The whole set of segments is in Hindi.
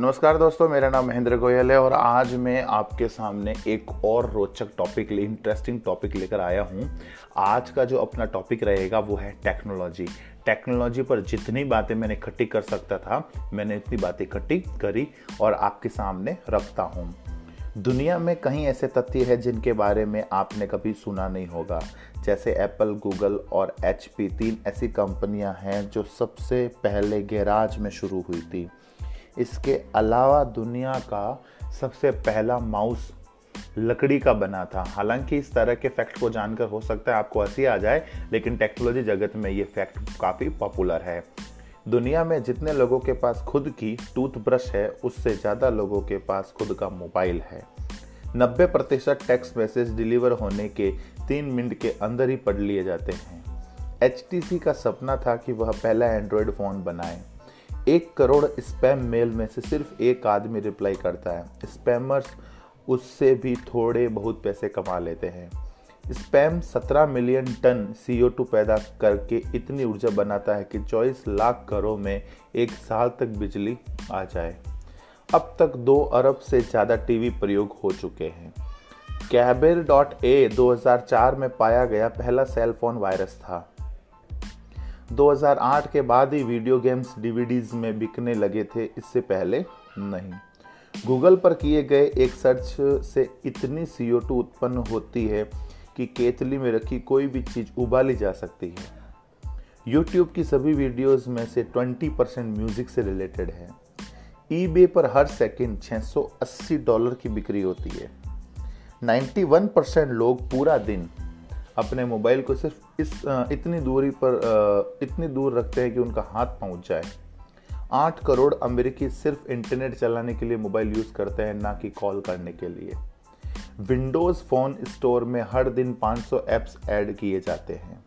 नमस्कार दोस्तों, मेरा नाम महेंद्र गोयल है और आज मैं आपके सामने एक और रोचक टॉपिक ले इंटरेस्टिंग टॉपिक लेकर आया हूँ। आज का जो अपना टॉपिक रहेगा वो है टेक्नोलॉजी टेक्नोलॉजी पर जितनी बातें मैंने इकट्ठी कर सकता था, मैंने इतनी बातें इकट्ठी करी और आपके सामने रखता हूँ। दुनिया में कई ऐसे तथ्य हैं जिनके बारे में आपने कभी सुना नहीं होगा। जैसे एप्पल गूगल और एचपी तीन ऐसी कंपनियाँ हैं जो सबसे पहले गैराज में शुरू हुई थी। इसके अलावा दुनिया का सबसे पहला माउस लकड़ी का बना था। हालाँकि इस तरह के फैक्ट को जानकर हो सकता है आपको हँसी आ जाए, लेकिन टेक्नोलॉजी जगत में ये फैक्ट काफ़ी पॉपुलर है। दुनिया में जितने लोगों के पास खुद की टूथब्रश है, उससे ज़्यादा लोगों के पास खुद का मोबाइल है। 90 प्रतिशत टेक्स्ट मैसेज डिलीवर होने के तीन मिनट के अंदर ही पढ़ लिए जाते हैं। HTC का सपना था कि वह पहला एंड्रॉयड फ़ोन बनाए। एक करोड़ स्पैम मेल में से सिर्फ़ एक आदमी रिप्लाई करता है। स्पैमर्स उससे भी थोड़े बहुत पैसे कमा लेते हैं। स्पैम 17 मिलियन टन CO2 पैदा करके इतनी ऊर्जा बनाता है कि 24 लाख घरों में एक साल तक बिजली आ जाए। अब तक दो अरब से ज़्यादा टीवी प्रयोग हो चुके हैं। कैबिर डॉट ए 2004 में पाया गया पहला सेल फ़ोन वायरस था। 2008 के बाद ही वीडियो गेम्स डीवीडीज में बिकने लगे थे, इससे पहले नहीं। गूगल पर किए गए एक सर्च से इतनी सी उत्पन्न होती है कि केतली में रखी कोई भी चीज़ उबाली जा सकती है। YouTube की सभी वीडियोस में से 20 परसेंट म्यूज़िक से रिलेटेड है। ईबे पर हर सेकंड 680 डॉलर की बिक्री होती है। 91 परसेंट लोग पूरा दिन अपने मोबाइल को सिर्फ़ इस इतनी दूरी पर इतनी दूर रखते हैं कि उनका हाथ पहुँच जाए। आठ करोड़ अमेरिकी सिर्फ़ इंटरनेट चलाने के लिए मोबाइल यूज़ करते हैं, ना कि कॉल करने के लिए। विंडोज़ फ़ोन स्टोर में हर दिन 500 ऐप्स ऐड किए जाते हैं।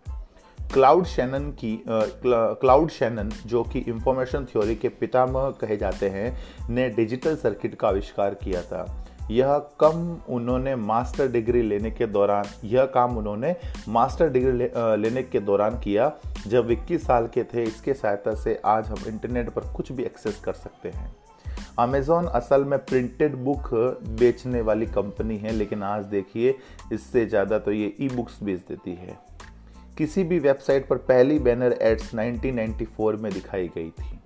क्लाउड शैनन की क्लाउड शैनन, जो कि इंफॉर्मेशन थ्योरी के पितामह कहे जाते हैं, ने डिजिटल सर्किट का आविष्कार किया था। यह कम उन्होंने मास्टर डिग्री लेने के दौरान यह काम उन्होंने मास्टर डिग्री ले, लेने के दौरान किया। जब 21 साल के थे इसके सहायता से आज हम इंटरनेट पर कुछ भी एक्सेस कर सकते हैं। अमेज़ॉन असल में प्रिंटेड बुक बेचने वाली कंपनी है लेकिन आज देखिए इससे ज़्यादा तो ये ई बुक्स बेच देती है। किसी भी वेबसाइट पर पहली बैनर एड्स 1994 में दिखाई गई थी।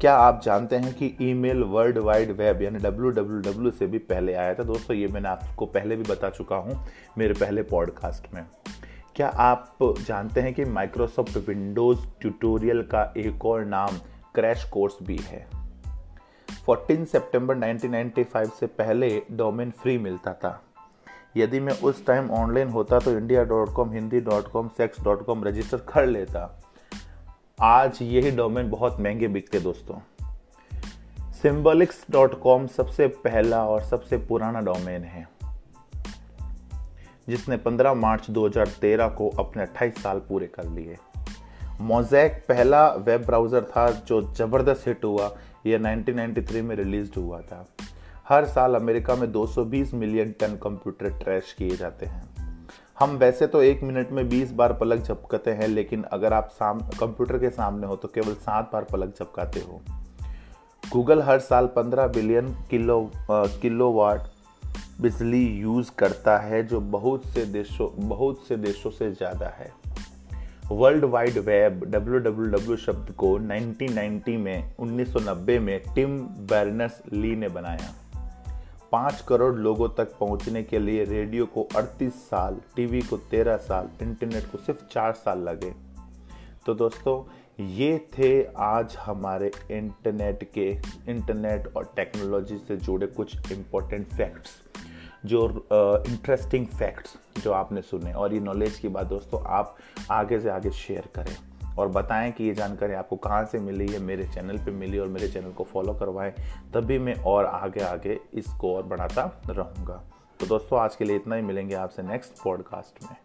क्या आप जानते हैं कि ईमेल वर्ल्ड वाइड वेब यानी डब्ल्यू से भी पहले आया था? दोस्तों, ये मैंने आपको पहले भी बता चुका हूँ मेरे पहले पॉडकास्ट में। क्या आप जानते हैं कि माइक्रोसॉफ्ट विंडोज़ ट्यूटोरियल का एक और नाम क्रैश कोर्स भी है? 14 सितंबर 1995 से पहले डोमेन फ्री मिलता था। यदि मैं उस टाइम ऑनलाइन होता तो India dot com, Hindi dot com, sex dot com register कर लेता। आज यही डोमेन बहुत महँगे बिकते दोस्तों। सिम्बलिक्स डॉट कॉम सबसे पहला और सबसे पुराना डोमेन है, जिसने 15 मार्च 2013 को अपने 28 साल पूरे कर लिए। मोजैक पहला वेब ब्राउज़र था जो ज़बरदस्त हिट हुआ यह 1993 में रिलीज़ हुआ था। हर साल अमेरिका में 220 मिलियन टन कंप्यूटर ट्रैश किए जाते हैं। हम वैसे तो एक मिनट में बीस बार पलक झपकते हैं, लेकिन अगर आप साम, कंप्यूटर के सामने हो तो केवल सात बार पलक झपकाते हो। गूगल हर साल पंद्रह बिलियन किलो किलो वाट बिजली यूज़ करता है, जो बहुत से देशों, बहुत से देशों से ज़्यादा है। वर्ल्ड वाइड वेब, डब्ल्यू शब्द को 1990 में 1990 में टिम बर्नस ली ने बनाया। पाँच करोड़ लोगों तक पहुँचने के लिए रेडियो को 38 साल टीवी को 13 साल इंटरनेट को सिर्फ़ चार साल लगे। तो दोस्तों ये थे आज हमारे इंटरनेट के इंटरनेट और टेक्नोलॉजी से जुड़े कुछ इम्पोर्टेंट फैक्ट्स जो इंटरेस्टिंग uh, फैक्ट्स जो आपने सुने। और ये नॉलेज की बात दोस्तों आप आगे से आगे शेयर करें। और बताएँ कि ये जानकारी आपको कहाँ से मिली है मेरे चैनल पे मिली और मेरे चैनल को फॉलो करवाएँ तभी मैं और आगे आगे इसको और बढ़ाता रहूँगा। तो दोस्तों, आज के लिए इतना ही। मिलेंगे आपसे नेक्स्ट पॉडकास्ट में।